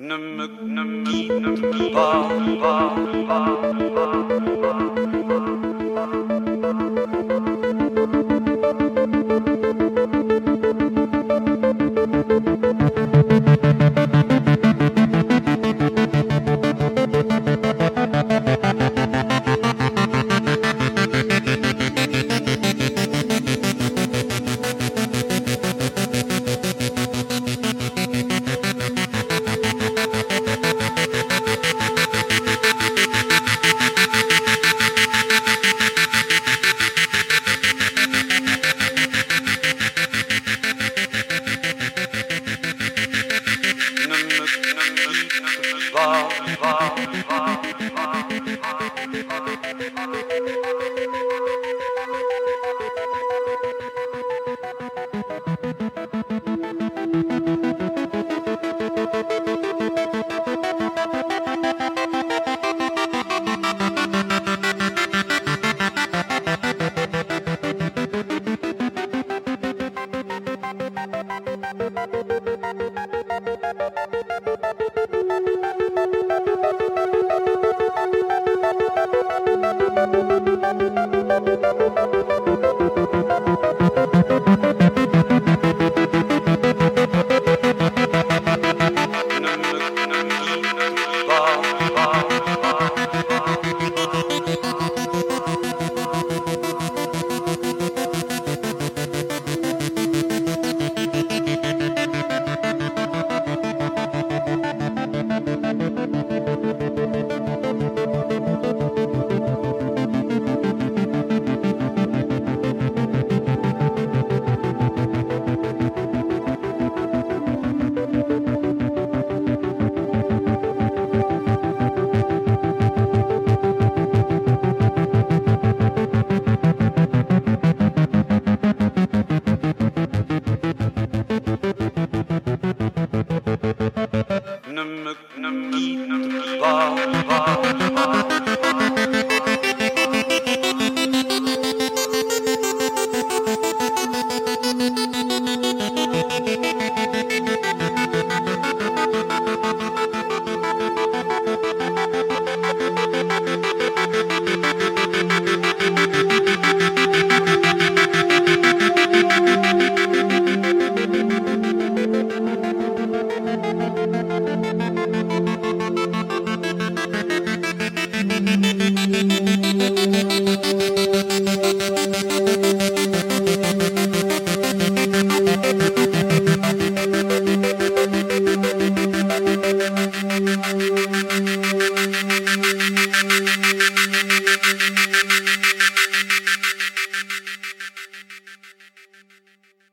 ne me, ne me quitte pas, pas, pas, ne pas, ne me, quitte pas.